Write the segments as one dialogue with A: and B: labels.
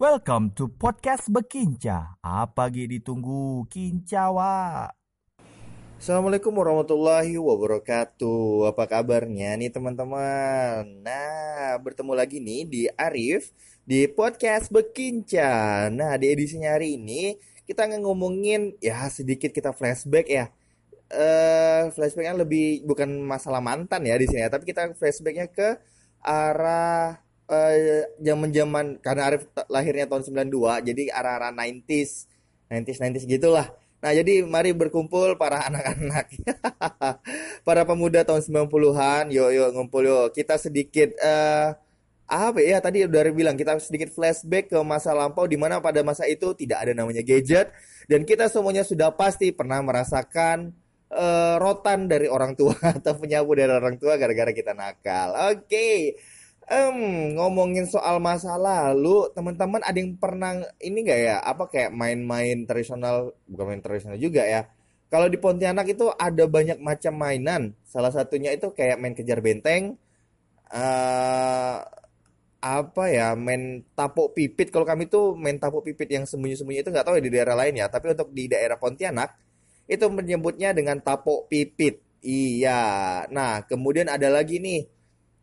A: Welcome to podcast Bekinca. Apa lagi ditunggu? Kinca, Wak.
B: Assalamualaikum warahmatullahi wabarakatuh. Apa kabarnya nih teman-teman? Nah, bertemu lagi nih di Arif di podcast Bekinca. Nah, di edisinya hari ini kita ngomongin ya sedikit kita flashback ya. Eh, flashbacknya lebih bukan masalah mantan ya di sini ya, tapi kita flashbacknya ke arah eh, zaman-zaman karena Arif lahirnya tahun 92, jadi arah-arah 90s, 90s 90s gitulah. Nah, jadi mari berkumpul para anak-anak. para pemuda tahun 90-an, yuk yuk ngumpul yuk. Kita sedikit eh apa ya tadi udah bilang kita sedikit flashback ke masa lampau di mana pada masa itu tidak ada namanya gadget dan kita semuanya sudah pasti pernah merasakan eh, rotan dari orang tua atau penyapu dari orang tua gara-gara kita nakal. Oke. Em, ngomongin soal masa lalu, teman-teman ada yang pernah ini nggak ya? Apa kayak main-main tradisional, bukan main tradisional juga ya? Kalau di Pontianak itu ada banyak macam mainan. Salah satunya itu kayak main kejar benteng, eh apa ya, main tapuk pipit. Kalau kami tuh main tapuk pipit yang sembunyi-sembunyi itu nggak tahu ya di daerah lain ya. Tapi untuk di daerah Pontianak itu menyebutnya dengan tapuk pipit. Iya. Nah, kemudian ada lagi nih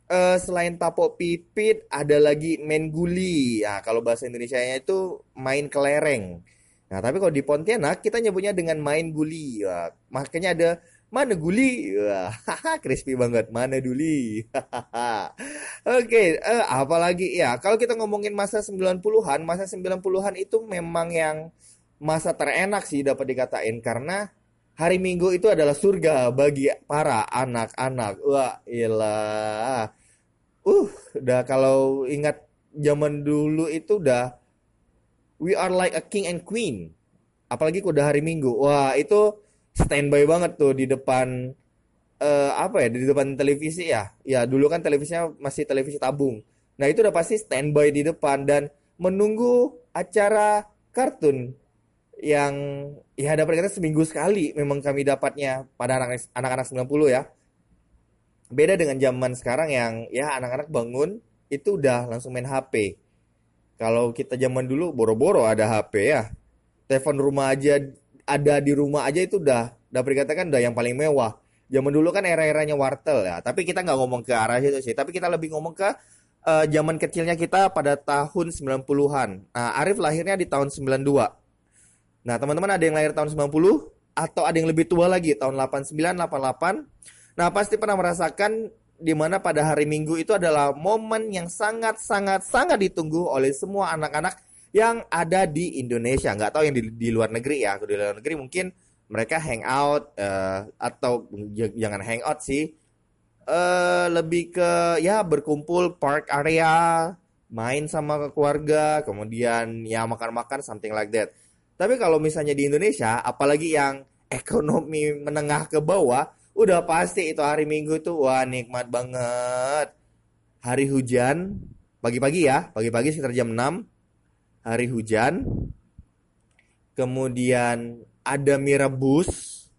B: eh selain tapok pipit ada lagi main guli. Nah, kalau bahasa Indonesianya itu main kelereng. Nah, tapi kalau di Pontianak kita nyebutnya dengan main guli. Wah, makanya ada mana guli? Wah, haha, crispy banget. Mana duli? Oke, eh, apalagi ya, kalau kita ngomongin masa 90-an, masa 90-an itu memang yang masa terenak sih dapat dikatain karena hari Minggu itu adalah surga bagi para anak-anak. Wah, ilah. Uh, udah kalau ingat zaman dulu itu udah we are like a king and queen. Apalagi udah hari Minggu. Wah, itu standby banget tuh di depan eh, apa ya? Di depan televisi ya. Ya, dulu kan televisinya masih televisi tabung. Nah, itu udah pasti standby di depan dan menunggu acara kartun yang ya dapat kita seminggu sekali memang kami dapatnya pada anak anak-anak 90 ya. Beda dengan zaman sekarang yang ya anak-anak bangun itu udah langsung main HP. Kalau kita zaman dulu boro-boro ada HP ya. Telepon rumah aja ada di rumah aja itu udah dapat dikatakan udah yang paling mewah. Zaman dulu kan era-eranya wartel ya. Tapi kita nggak ngomong ke arah itu sih. Tapi kita lebih ngomong ke eh, zaman kecilnya kita pada tahun 90-an. Nah, Arif lahirnya di tahun 92. Nah, teman-teman ada yang lahir tahun 90 atau ada yang lebih tua lagi tahun 89, 88. Nah, pasti pernah merasakan di mana pada hari Minggu itu adalah momen yang sangat sangat sangat ditunggu oleh semua anak-anak yang ada di Indonesia. Nggak tahu yang di, di luar negeri ya. Di luar negeri mungkin mereka hangout eh, atau jangan hangout sih. Eh lebih ke ya berkumpul park area, main sama keluarga, kemudian ya makan-makan something like that. Tapi kalau misalnya di Indonesia, apalagi yang ekonomi menengah ke bawah, udah pasti itu hari Minggu itu wah nikmat banget. Hari hujan, pagi-pagi ya, pagi-pagi sekitar jam 6, hari hujan. Kemudian ada mie rebus,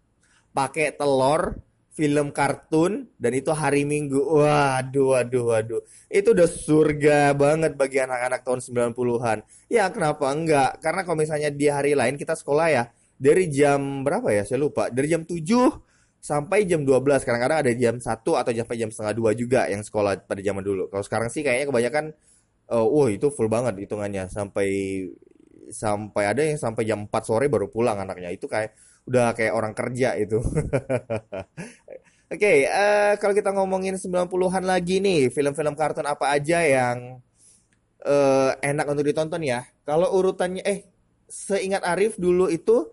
B: pakai telur, film kartun, dan itu hari Minggu. Waduh, waduh, waduh. Itu udah surga banget bagi anak-anak tahun 90-an. Ya, kenapa enggak? Karena kalau misalnya di hari lain kita sekolah ya, dari jam berapa ya? Saya lupa. Dari jam 7 sampai jam 12. Kadang-kadang ada jam 1 atau sampai jam setengah 2 juga yang sekolah pada zaman dulu. Kalau sekarang sih kayaknya kebanyakan eh wah itu full banget hitungannya sampai sampai ada yang sampai jam 4 sore baru pulang anaknya. Itu kayak udah kayak orang kerja itu. Oke, eh, kalau kita ngomongin 90-an lagi nih, film-film kartun apa aja yang eh, enak untuk ditonton ya? Kalau urutannya, eh, seingat Arif dulu itu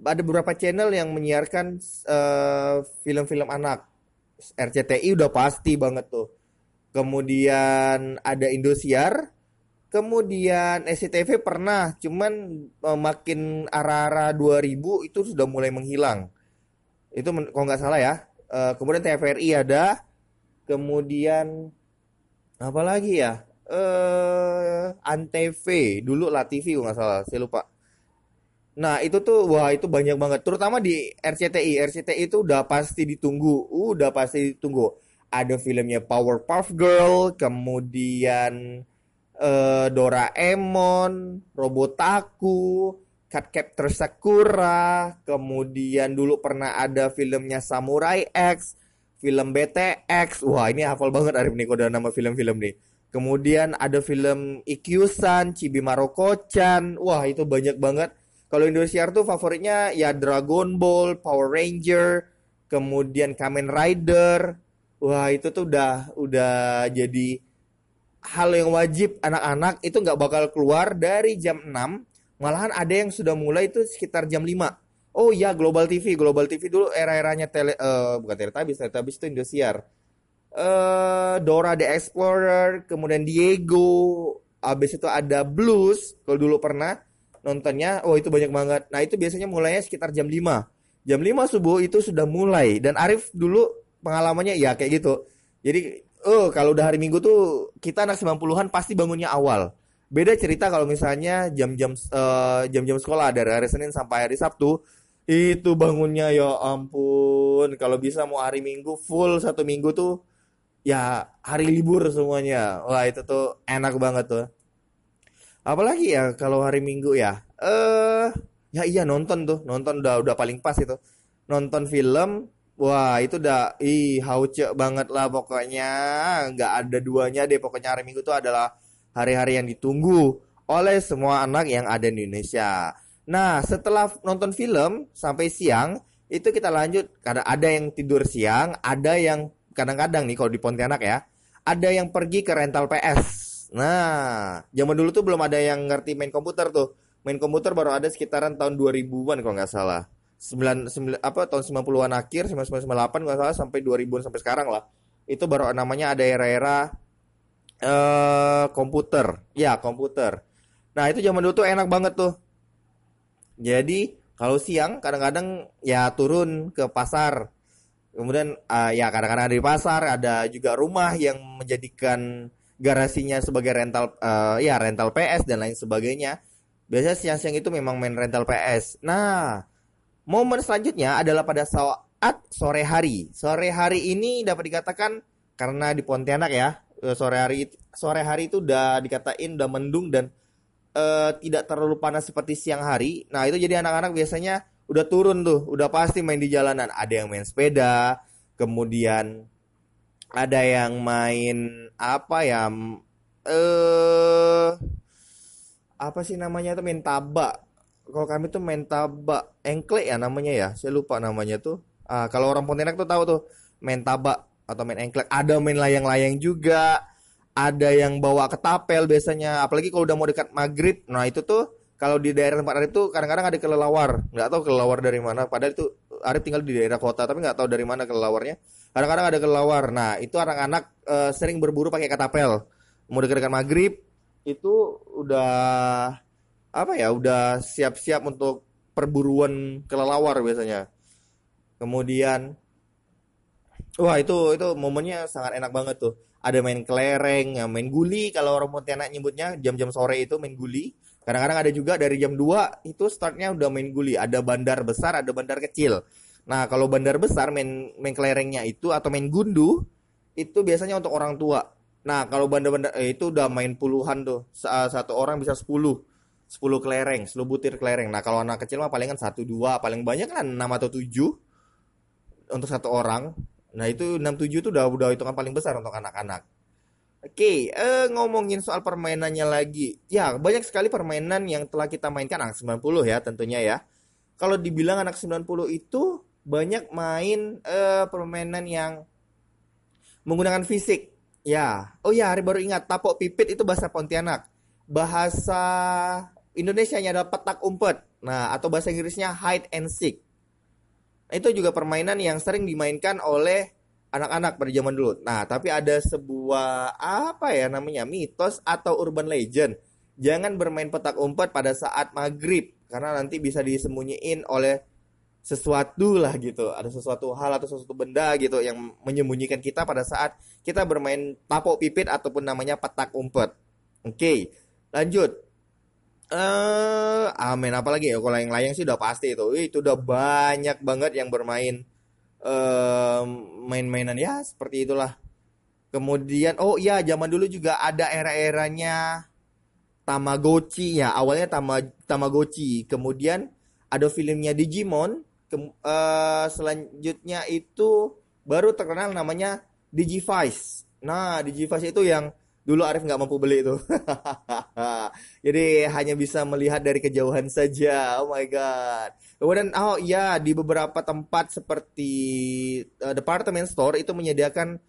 B: ada beberapa channel yang menyiarkan eh, film-film anak. RCTI udah pasti banget tuh. Kemudian ada Indosiar, kemudian SCTV pernah, cuman eh, makin arah-arah 2000 itu sudah mulai menghilang. Itu kalau nggak salah ya. Eh, kemudian TVRI ada, kemudian apa lagi ya? Eh Antv, dulu La TV nggak salah, saya lupa. Nah, itu tuh wah itu banyak banget, terutama di RCTI. RCTI itu udah pasti ditunggu, udah pasti ditunggu. Ada filmnya Powerpuff Girl, kemudian eh, Doraemon, Robotaku, Cardcaptor Sakura, kemudian dulu pernah ada filmnya Samurai X, film BTX. Wah, ini hafal banget Arif nih kalau nama film-film nih. Kemudian ada film Ikyusan, Chibi Maroko-chan. Wah, itu banyak banget. Kalau Indonesia tuh favoritnya ya Dragon Ball, Power Ranger, kemudian Kamen Rider. Wah, itu tuh udah udah jadi hal yang wajib anak-anak itu nggak bakal keluar dari jam 6 malahan ada yang sudah mulai itu sekitar jam 5 oh iya Global TV Global TV dulu era-eranya tele uh, bukan Teletubbies Teletubbies itu Indosiar uh, Dora the Explorer kemudian Diego abis itu ada Blues kalau dulu pernah nontonnya oh itu banyak banget. Nah itu biasanya mulainya sekitar jam 5 jam 5 subuh itu sudah mulai. Dan Arif dulu pengalamannya ya kayak gitu. Jadi oh kalau udah hari Minggu tuh kita anak 90-an pasti bangunnya awal. Beda cerita kalau misalnya jam-jam uh, jam-jam sekolah dari hari Senin sampai hari Sabtu itu bangunnya ya ampun. Kalau bisa mau hari Minggu full satu minggu tuh ya hari libur semuanya. Wah itu tuh enak banget tuh. Apalagi ya kalau hari Minggu ya. Eh uh, ya iya nonton tuh. Nonton udah udah paling pas itu. Nonton film Wah itu udah ih hauce banget lah pokoknya. Nggak ada duanya deh. Pokoknya hari Minggu itu adalah hari-hari yang ditunggu oleh semua anak yang ada di Indonesia. Nah setelah nonton film sampai siang itu kita lanjut. Karena ada yang tidur siang, ada yang kadang-kadang nih kalau di Pontianak ya, ada yang pergi ke rental PS. Nah zaman dulu tuh belum ada yang ngerti main komputer tuh, main komputer baru ada sekitaran tahun 2000-an kalau nggak salah. 9, 9 apa tahun 90-an akhir 99 98 nggak salah sampai 2000 sampai sekarang lah. Itu baru namanya ada era-era eh komputer. Ya, komputer. Nah, itu zaman dulu tuh enak banget tuh. Jadi, kalau siang kadang-kadang ya turun ke pasar. Kemudian uh, ya kadang-kadang ada di pasar, ada juga rumah yang menjadikan garasinya sebagai rental uh, ya rental PS dan lain sebagainya. Biasanya siang-siang itu memang main rental PS. Nah, Momen selanjutnya adalah pada saat sore hari. Sore hari ini dapat dikatakan karena di Pontianak ya, eh, sore hari sore hari itu udah dikatain udah mendung dan uh, tidak terlalu panas seperti siang hari. Nah, itu jadi anak-anak biasanya udah turun tuh, udah pasti main di jalanan. Ada yang main sepeda, kemudian ada yang main apa ya? Eh apa sih namanya itu main tabak kalau kami tuh main tabak engkle ya namanya ya saya lupa namanya tuh ah, kalau orang Pontianak tuh tahu tuh main tabak atau main engklek ada main layang-layang juga ada yang bawa ketapel biasanya apalagi kalau udah mau dekat maghrib nah itu tuh kalau di daerah tempat Arif tuh kadang-kadang ada kelelawar nggak tahu kelelawar dari mana padahal itu Arif tinggal di daerah kota tapi nggak tahu dari mana kelelawarnya kadang-kadang ada kelelawar nah itu anak-anak e, sering berburu pakai ketapel mau dekat-dekat maghrib itu udah apa ya udah siap-siap untuk perburuan kelelawar biasanya. Kemudian wah itu itu momennya sangat enak banget tuh. Ada main kelereng, ya, main guli kalau orang Pontianak nyebutnya jam-jam sore itu main guli. Kadang-kadang ada juga dari jam 2 itu startnya udah main guli. Ada bandar besar, ada bandar kecil. Nah, kalau bandar besar main main kelerengnya itu atau main gundu itu biasanya untuk orang tua. Nah, kalau bandar-bandar eh, itu udah main puluhan tuh. Satu orang bisa 10 10 kelereng, 10 butir kelereng. Nah, kalau anak kecil mah palingan 1 2, paling banyak kan 6 atau 7 untuk satu orang. Nah, itu 6 7 itu udah udah hitungan paling besar untuk anak-anak. Oke, eh, ngomongin soal permainannya lagi. Ya, banyak sekali permainan yang telah kita mainkan anak 90 ya tentunya ya. Kalau dibilang anak 90 itu banyak main eh, permainan yang menggunakan fisik. Ya, oh ya, hari baru ingat tapok pipit itu bahasa Pontianak. Bahasa Indonesia nya adalah petak umpet. Nah, atau bahasa Inggrisnya hide and seek. Nah, itu juga permainan yang sering dimainkan oleh anak-anak pada zaman dulu. Nah, tapi ada sebuah apa ya namanya mitos atau urban legend. Jangan bermain petak umpet pada saat maghrib karena nanti bisa disembunyiin oleh sesuatu lah gitu. Ada sesuatu hal atau sesuatu benda gitu yang menyembunyikan kita pada saat kita bermain tapok pipit ataupun namanya petak umpet. Oke, lanjut Eh, uh, amin apalagi ya kalau yang layang sih udah pasti itu. Itu udah banyak banget yang bermain main-mainan ya seperti itulah. Kemudian oh iya zaman dulu juga ada era-eranya Tamagotchi ya awalnya Tama Tamagotchi. Kemudian ada filmnya Digimon. Ke, uh, selanjutnya itu baru terkenal namanya Digivice. Nah Digivice itu yang dulu Arif nggak mampu beli itu jadi hanya bisa melihat dari kejauhan saja oh my god kemudian oh iya di beberapa tempat seperti uh, department store itu menyediakan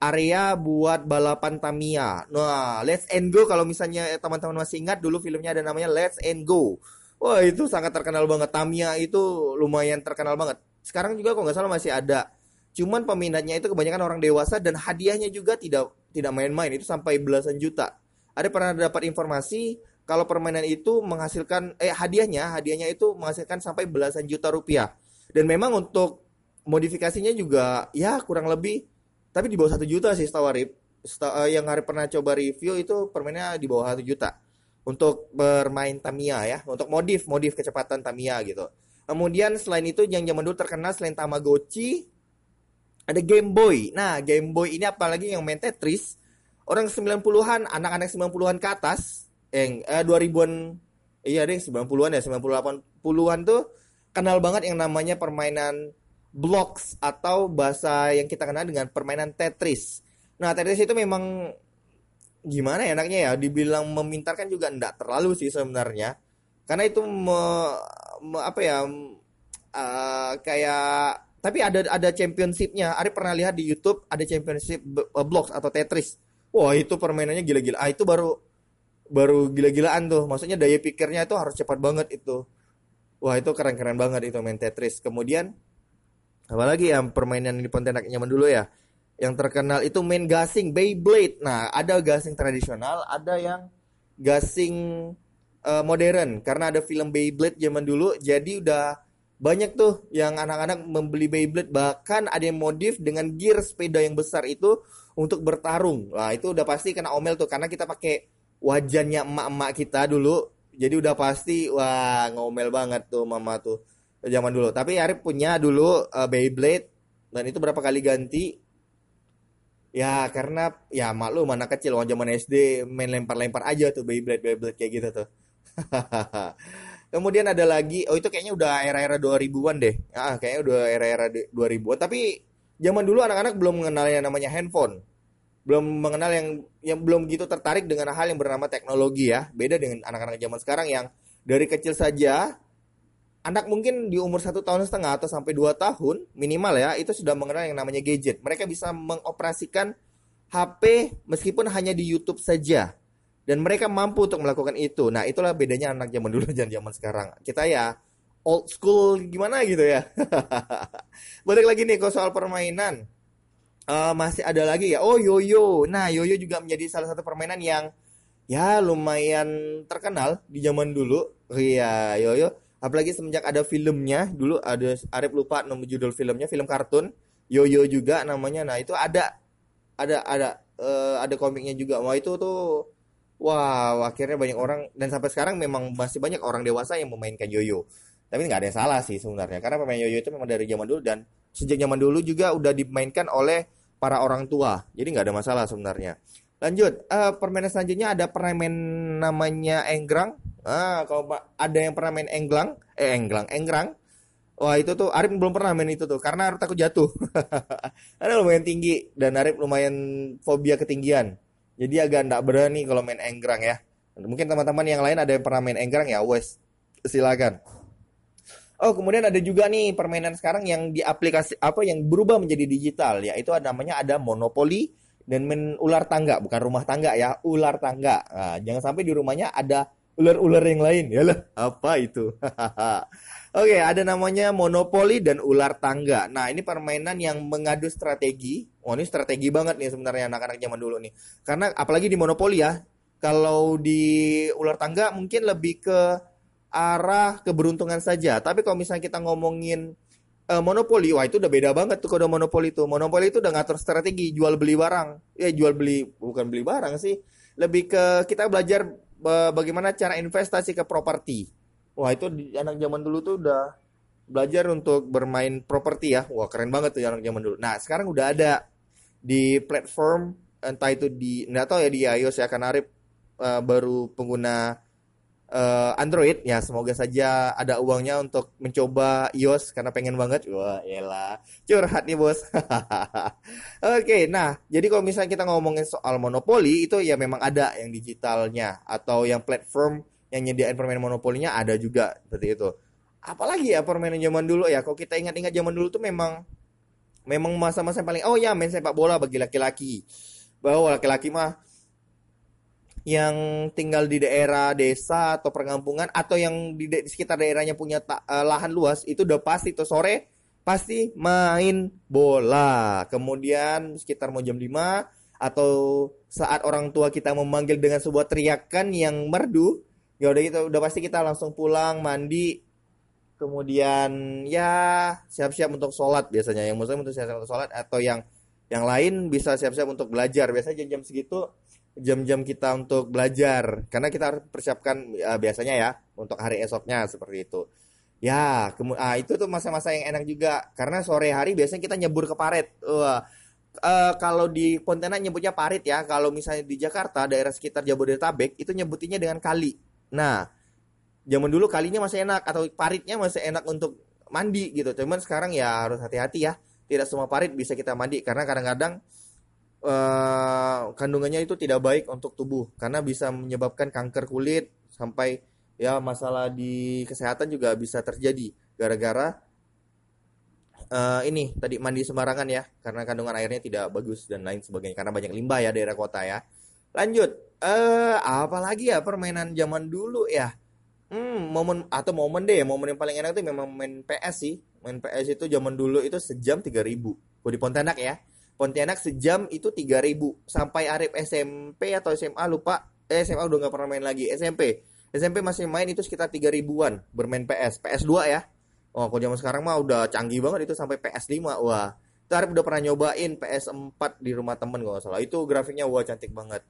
B: area buat balapan Tamiya. Nah, Let's and Go kalau misalnya teman-teman masih ingat dulu filmnya ada namanya Let's and Go. Wah itu sangat terkenal banget. Tamiya itu lumayan terkenal banget. Sekarang juga kok nggak salah masih ada. Cuman peminatnya itu kebanyakan orang dewasa dan hadiahnya juga tidak tidak main-main. Itu sampai belasan juta. Ada pernah dapat informasi kalau permainan itu menghasilkan eh hadiahnya hadiahnya itu menghasilkan sampai belasan juta rupiah. Dan memang untuk modifikasinya juga ya kurang lebih tapi di bawah satu juta sih setahu Arif. Uh, yang Arif pernah coba review itu permainnya di bawah satu juta. Untuk bermain Tamiya ya untuk modif modif kecepatan Tamiya gitu. Kemudian selain itu yang zaman dulu terkenal selain Tamagotchi ada Game Boy. Nah Game Boy ini apalagi yang main Tetris orang 90-an anak-anak 90-an ke atas yang eh, 2000-an iya deh 90-an ya 98-puluhan tuh kenal banget yang namanya permainan blocks atau bahasa yang kita kenal dengan permainan Tetris. Nah, Tetris itu memang gimana ya enaknya ya dibilang memintarkan juga enggak terlalu sih sebenarnya. Karena itu me, me, apa ya uh, kayak tapi ada ada championshipnya. Ada pernah lihat di YouTube ada championship uh, blocks atau Tetris. Wah, itu permainannya gila-gila. Ah, itu baru baru gila-gilaan tuh. Maksudnya daya pikirnya itu harus cepat banget itu. Wah, itu keren-keren banget itu main Tetris. Kemudian apalagi yang permainan di Pontianak nyaman dulu ya yang terkenal itu main gasing Beyblade nah ada gasing tradisional ada yang gasing uh, modern karena ada film Beyblade zaman dulu jadi udah banyak tuh yang anak-anak membeli Beyblade bahkan ada yang modif dengan gear sepeda yang besar itu untuk bertarung nah itu udah pasti kena omel tuh karena kita pakai wajannya emak-emak kita dulu jadi udah pasti wah ngomel banget tuh mama tuh zaman dulu. Tapi Arif punya dulu uh, Beyblade dan itu berapa kali ganti? Ya karena ya maklum mana kecil waktu zaman SD main lempar-lempar aja tuh Beyblade Beyblade kayak gitu tuh. Kemudian ada lagi, oh itu kayaknya udah era-era 2000-an deh. Ah, kayaknya udah era-era 2000-an. Tapi zaman dulu anak-anak belum mengenal yang namanya handphone. Belum mengenal yang yang belum gitu tertarik dengan hal yang bernama teknologi ya. Beda dengan anak-anak zaman sekarang yang dari kecil saja anak mungkin di umur satu tahun setengah atau sampai dua tahun minimal ya itu sudah mengenal yang namanya gadget. Mereka bisa mengoperasikan HP meskipun hanya di YouTube saja dan mereka mampu untuk melakukan itu. Nah itulah bedanya anak zaman dulu dan zaman sekarang. Kita ya old school gimana gitu ya. Balik lagi nih kalau soal permainan. Uh, masih ada lagi ya. Oh yoyo. Nah yoyo juga menjadi salah satu permainan yang ya lumayan terkenal di zaman dulu. Iya yoyo apalagi semenjak ada filmnya dulu ada Arif lupa nama judul filmnya film kartun Yoyo juga namanya nah itu ada ada ada uh, ada komiknya juga wah itu tuh wah akhirnya banyak orang dan sampai sekarang memang masih banyak orang dewasa yang memainkan Yoyo. Tapi nggak ada yang salah sih sebenarnya karena pemain Yoyo itu memang dari zaman dulu dan sejak zaman dulu juga udah dimainkan oleh para orang tua. Jadi nggak ada masalah sebenarnya. Lanjut uh, permainan selanjutnya ada permainan namanya Enggrang. Ah, kalau ada yang pernah main englang, eh englang, enggrang, wah itu tuh Arif belum pernah main itu tuh karena Arif takut jatuh. karena lumayan tinggi dan Arif lumayan fobia ketinggian. Jadi agak ndak berani kalau main enggrang ya. Mungkin teman-teman yang lain ada yang pernah main enggrang ya, wes silakan. Oh, kemudian ada juga nih permainan sekarang yang di aplikasi apa yang berubah menjadi digital, yaitu ada namanya ada monopoli dan main ular tangga, bukan rumah tangga ya, ular tangga. Nah, jangan sampai di rumahnya ada ular-ular yang lain ya lah apa itu? Oke ada namanya monopoli dan ular tangga. Nah ini permainan yang mengadu strategi. Oh ini strategi banget nih sebenarnya anak-anak zaman dulu nih. Karena apalagi di monopoli ya kalau di ular tangga mungkin lebih ke arah keberuntungan saja. Tapi kalau misalnya kita ngomongin uh, monopoli wah itu udah beda banget tuh kalau monopoli itu monopoli itu udah ngatur strategi jual beli barang. Ya jual beli bukan beli barang sih. Lebih ke kita belajar bagaimana cara investasi ke properti. Wah itu di, anak zaman dulu tuh udah belajar untuk bermain properti ya. Wah keren banget tuh anak zaman dulu. Nah sekarang udah ada di platform entah itu di nggak tahu ya di iOS ya karena Arif uh, baru pengguna uh, Android ya semoga saja ada uangnya untuk mencoba iOS karena pengen banget. Wah elah. Curhat nih bos. Oke nah jadi kalau misalnya kita ngomongin soal monopoli itu ya memang ada yang digitalnya atau yang platform yang nyediain permainan monopolinya ada juga seperti itu. Apalagi ya permainan zaman dulu ya kalau kita ingat-ingat zaman dulu tuh memang memang masa-masa paling oh ya main sepak bola bagi laki-laki. Bahwa laki-laki mah yang tinggal di daerah desa atau perkampungan atau yang di, di sekitar daerahnya punya uh, lahan luas itu udah pasti tuh sore pasti main bola. Kemudian sekitar mau jam 5 atau saat orang tua kita memanggil dengan sebuah teriakan yang merdu, ya udah gitu udah pasti kita langsung pulang mandi kemudian ya siap-siap untuk sholat biasanya yang muslim untuk siap-siap untuk sholat atau yang yang lain bisa siap-siap untuk belajar biasanya jam-jam segitu jam-jam kita untuk belajar karena kita harus persiapkan uh, biasanya ya untuk hari esoknya seperti itu. Ya, ah, itu tuh masa-masa yang enak juga karena sore hari biasanya kita nyebur ke parit. Wah, uh, kalau di Pontianak nyebutnya parit ya. Kalau misalnya di Jakarta daerah sekitar Jabodetabek itu nyebutinnya dengan kali. Nah, zaman dulu kalinya masih enak atau paritnya masih enak untuk mandi gitu. Cuman sekarang ya harus hati-hati ya. Tidak semua parit bisa kita mandi karena kadang-kadang uh, kandungannya itu tidak baik untuk tubuh karena bisa menyebabkan kanker kulit sampai ya masalah di kesehatan juga bisa terjadi gara-gara uh, ini tadi mandi sembarangan ya karena kandungan airnya tidak bagus dan lain sebagainya karena banyak limbah ya daerah kota ya. Lanjut, eh uh, apa lagi ya permainan zaman dulu ya? Hmm, momen atau momen deh, momen yang paling enak itu memang main PS sih. Main PS itu zaman dulu itu sejam 3000. Gue di Pontianak ya. Pontianak sejam itu 3000 sampai Arif SMP atau SMA lupa. Eh SMA udah nggak pernah main lagi. SMP SMP masih main itu sekitar 3000-an bermain PS PS2 ya. Oh kalau zaman sekarang mah udah canggih banget itu sampai PS5 wah itu Arif udah pernah nyobain PS4 di rumah temen kalau salah. Itu grafiknya wah cantik banget.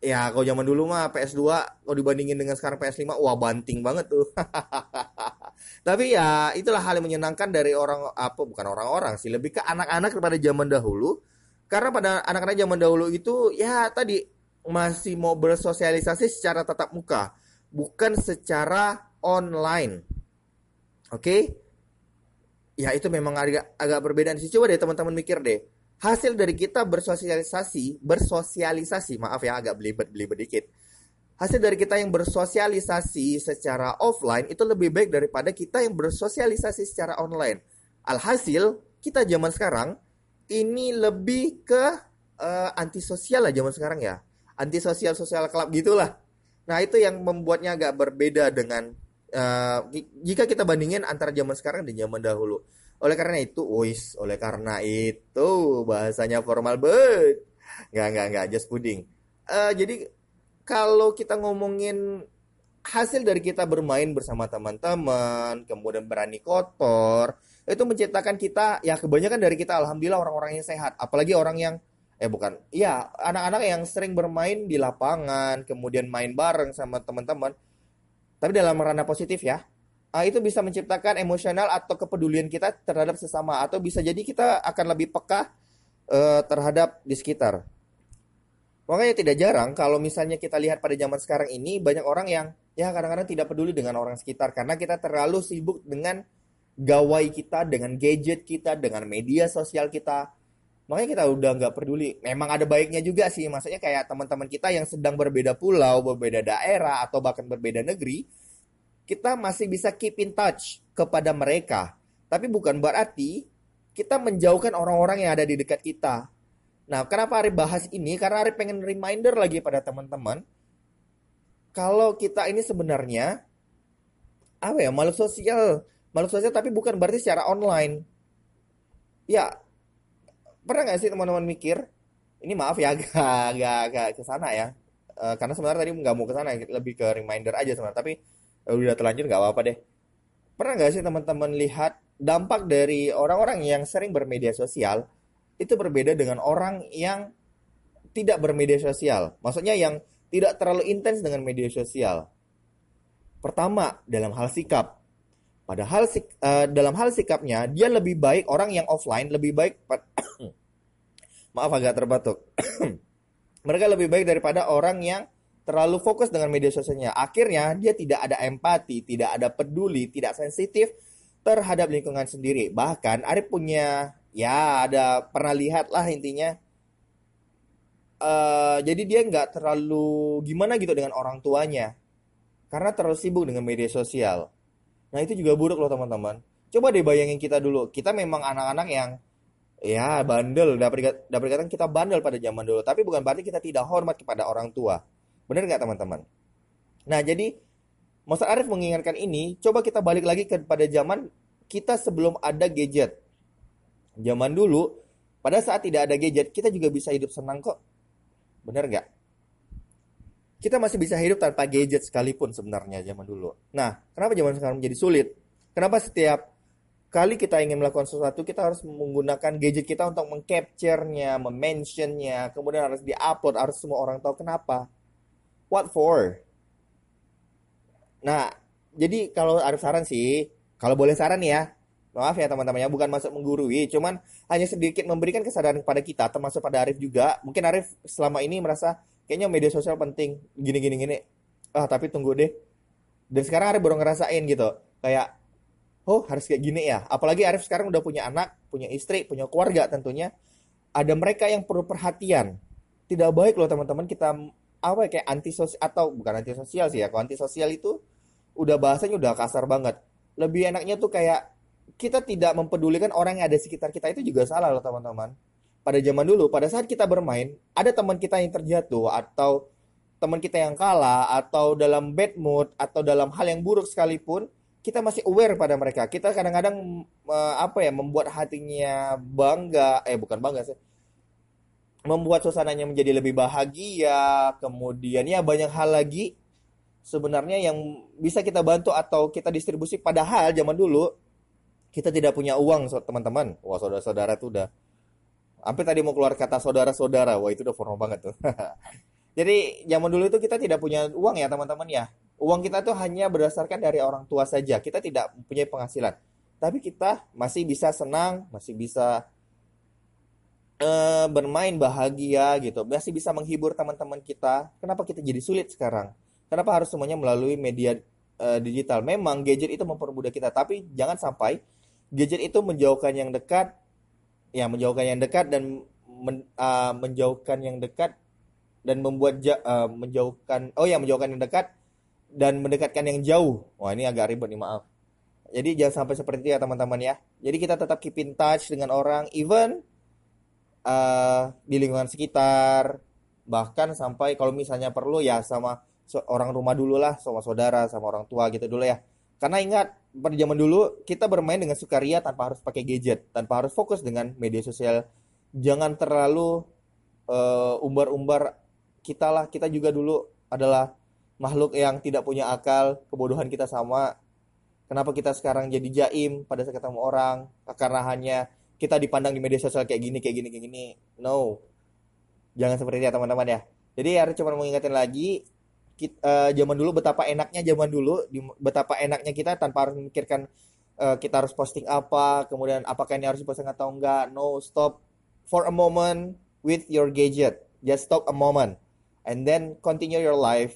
B: Ya kalau zaman dulu mah PS2 kalau dibandingin dengan sekarang PS5 wah banting banget tuh Tapi ya itulah hal yang menyenangkan dari orang apa bukan orang-orang sih, lebih ke anak-anak pada zaman dahulu. Karena pada anak-anak zaman dahulu itu ya tadi masih mau bersosialisasi secara tatap muka, bukan secara online. Oke? Okay? Ya itu memang agak agak berbeda sih. Coba deh teman-teman mikir deh. Hasil dari kita bersosialisasi, bersosialisasi, maaf ya agak belibet-belibet dikit hasil dari kita yang bersosialisasi secara offline itu lebih baik daripada kita yang bersosialisasi secara online. Alhasil, kita zaman sekarang ini lebih ke uh, antisosial lah zaman sekarang ya. Antisosial sosial club gitulah. Nah, itu yang membuatnya agak berbeda dengan uh, jika kita bandingin antara zaman sekarang dan zaman dahulu. Oleh karena itu, wis, oleh karena itu bahasanya formal banget. Nggak, nggak, nggak, just pudding. Uh, jadi kalau kita ngomongin hasil dari kita bermain bersama teman-teman, kemudian berani kotor, itu menciptakan kita ya kebanyakan dari kita alhamdulillah orang-orang yang sehat, apalagi orang yang eh bukan, iya anak-anak yang sering bermain di lapangan, kemudian main bareng sama teman-teman. Tapi dalam ranah positif ya. Nah, itu bisa menciptakan emosional atau kepedulian kita terhadap sesama atau bisa jadi kita akan lebih peka uh, terhadap di sekitar. Makanya tidak jarang kalau misalnya kita lihat pada zaman sekarang ini banyak orang yang ya kadang-kadang tidak peduli dengan orang sekitar karena kita terlalu sibuk dengan gawai kita, dengan gadget kita, dengan media sosial kita. Makanya kita udah nggak peduli. Memang ada baiknya juga sih, maksudnya kayak teman-teman kita yang sedang berbeda pulau, berbeda daerah, atau bahkan berbeda negeri, kita masih bisa keep in touch kepada mereka. Tapi bukan berarti kita menjauhkan orang-orang yang ada di dekat kita. Nah, kenapa Arif bahas ini? Karena Arif pengen reminder lagi pada teman-teman. Kalau kita ini sebenarnya apa ya makhluk sosial, makhluk sosial tapi bukan berarti secara online. Ya, pernah nggak sih teman-teman mikir? Ini maaf ya agak agak, agak ke sana ya. E, karena sebenarnya tadi nggak mau ke sana, lebih ke reminder aja sebenarnya. Tapi e, udah terlanjur nggak apa-apa deh. Pernah nggak sih teman-teman lihat dampak dari orang-orang yang sering bermedia sosial itu berbeda dengan orang yang tidak bermedia sosial. Maksudnya yang tidak terlalu intens dengan media sosial. Pertama, dalam hal sikap. Padahal uh, dalam hal sikapnya dia lebih baik orang yang offline lebih baik maaf agak terbatuk. Mereka lebih baik daripada orang yang terlalu fokus dengan media sosialnya. Akhirnya dia tidak ada empati, tidak ada peduli, tidak sensitif terhadap lingkungan sendiri. Bahkan Arif punya ya ada pernah lihat lah intinya. Uh, jadi dia nggak terlalu gimana gitu dengan orang tuanya karena terlalu sibuk dengan media sosial. Nah itu juga buruk loh teman-teman. Coba deh bayangin kita dulu. Kita memang anak-anak yang ya bandel. Dapat dapat dikatakan kita bandel pada zaman dulu. Tapi bukan berarti kita tidak hormat kepada orang tua. Benar nggak teman-teman? Nah jadi Mas Arif mengingatkan ini. Coba kita balik lagi kepada zaman kita sebelum ada gadget. Zaman dulu, pada saat tidak ada gadget, kita juga bisa hidup senang kok. Benar nggak? kita masih bisa hidup tanpa gadget sekalipun sebenarnya zaman dulu. Nah, kenapa zaman sekarang menjadi sulit? Kenapa setiap kali kita ingin melakukan sesuatu, kita harus menggunakan gadget kita untuk mengcapture-nya, mementionnya, kemudian harus diupload, harus semua orang tahu kenapa. What for? Nah, jadi kalau ada saran sih, kalau boleh saran ya, maaf ya teman-teman ya, bukan masuk menggurui, cuman hanya sedikit memberikan kesadaran kepada kita, termasuk pada Arif juga. Mungkin Arif selama ini merasa kayaknya media sosial penting gini gini gini. Ah tapi tunggu deh. Dan sekarang Arif baru ngerasain gitu kayak oh harus kayak gini ya. Apalagi Arif sekarang udah punya anak punya istri punya keluarga tentunya. Ada mereka yang perlu perhatian. Tidak baik loh teman-teman kita apa ya, kayak antisosial atau bukan antisosial sih ya kalau antisosial itu udah bahasanya udah kasar banget. Lebih enaknya tuh kayak kita tidak mempedulikan orang yang ada di sekitar kita itu juga salah loh teman-teman pada zaman dulu, pada saat kita bermain, ada teman kita yang terjatuh atau teman kita yang kalah atau dalam bad mood atau dalam hal yang buruk sekalipun, kita masih aware pada mereka. Kita kadang-kadang uh, apa ya membuat hatinya bangga, eh bukan bangga sih. Membuat suasananya menjadi lebih bahagia, kemudian ya banyak hal lagi sebenarnya yang bisa kita bantu atau kita distribusi padahal zaman dulu kita tidak punya uang teman-teman. Wah, saudara-saudara itu udah Sampai tadi mau keluar kata saudara-saudara. Wah, itu udah formal banget tuh. Jadi, zaman dulu itu kita tidak punya uang ya, teman-teman ya. Uang kita tuh hanya berdasarkan dari orang tua saja. Kita tidak punya penghasilan. Tapi kita masih bisa senang, masih bisa uh, bermain bahagia gitu. Masih bisa menghibur teman-teman kita. Kenapa kita jadi sulit sekarang? Kenapa harus semuanya melalui media uh, digital? Memang gadget itu mempermudah kita, tapi jangan sampai gadget itu menjauhkan yang dekat ya menjauhkan yang dekat dan men, uh, menjauhkan yang dekat dan membuat ja, uh, menjauhkan oh ya menjauhkan yang dekat dan mendekatkan yang jauh. Wah, ini agak ribet nih, maaf. Jadi jangan sampai seperti itu ya, teman-teman ya. Jadi kita tetap keep in touch dengan orang even uh, di lingkungan sekitar bahkan sampai kalau misalnya perlu ya sama orang rumah dulu lah, sama saudara, sama orang tua gitu dulu ya. Karena ingat, pada zaman dulu kita bermain dengan sukaria tanpa harus pakai gadget, tanpa harus fokus dengan media sosial. Jangan terlalu uh, umbar-umbar kita lah, kita juga dulu adalah makhluk yang tidak punya akal, kebodohan kita sama. Kenapa kita sekarang jadi jaim pada saat ketemu orang? Karena hanya kita dipandang di media sosial kayak gini, kayak gini, kayak gini. No. Jangan seperti itu ya teman-teman ya. Jadi harus cuma mengingatkan lagi kita, uh, eh, zaman dulu betapa enaknya zaman dulu di, betapa enaknya kita tanpa harus memikirkan uh, kita harus posting apa kemudian apakah ini harus diposting atau enggak no stop for a moment with your gadget just stop a moment and then continue your life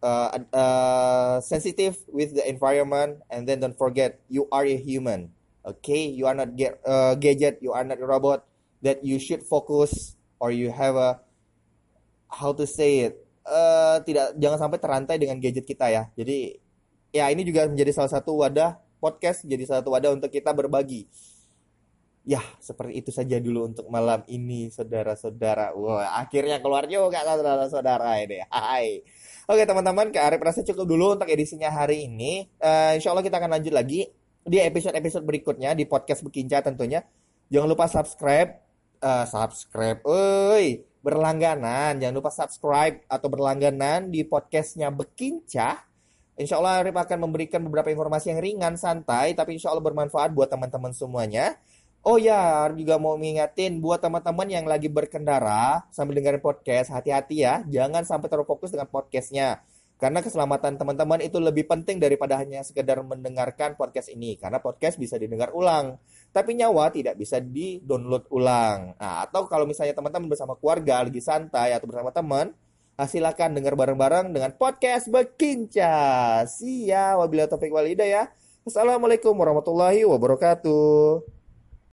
B: uh, uh, sensitive with the environment and then don't forget you are a human okay? You are not get, uh, gadget you are not a robot that you should focus or you have a how to say it uh, tidak jangan sampai terantai dengan gadget kita ya. Jadi ya ini juga menjadi salah satu wadah podcast, jadi salah satu wadah untuk kita berbagi. Ya, seperti itu saja dulu untuk malam ini, saudara-saudara. Wah, akhirnya keluar juga saudara-saudara ini. Hai. Oke, teman-teman, ke Arif rasa cukup dulu untuk edisinya hari ini. Uh, insya Allah kita akan lanjut lagi di episode-episode berikutnya di podcast Bekinca tentunya. Jangan lupa subscribe, uh, subscribe, oi berlangganan. Jangan lupa subscribe atau berlangganan di podcastnya Bekincah. Insya Allah Arif akan memberikan beberapa informasi yang ringan, santai, tapi insya Allah bermanfaat buat teman-teman semuanya. Oh ya, juga mau mengingatin buat teman-teman yang lagi berkendara sambil dengerin podcast, hati-hati ya, jangan sampai terfokus dengan podcastnya. Karena keselamatan teman-teman itu lebih penting daripada hanya sekedar mendengarkan podcast ini. Karena podcast bisa didengar ulang tapi nyawa tidak bisa di-download ulang. Nah, atau kalau misalnya teman-teman bersama keluarga lagi santai atau bersama teman, ah, silakan dengar bareng-bareng dengan podcast Bekinca. Sia, wabillahi topik wal hidayah. Assalamualaikum warahmatullahi wabarakatuh.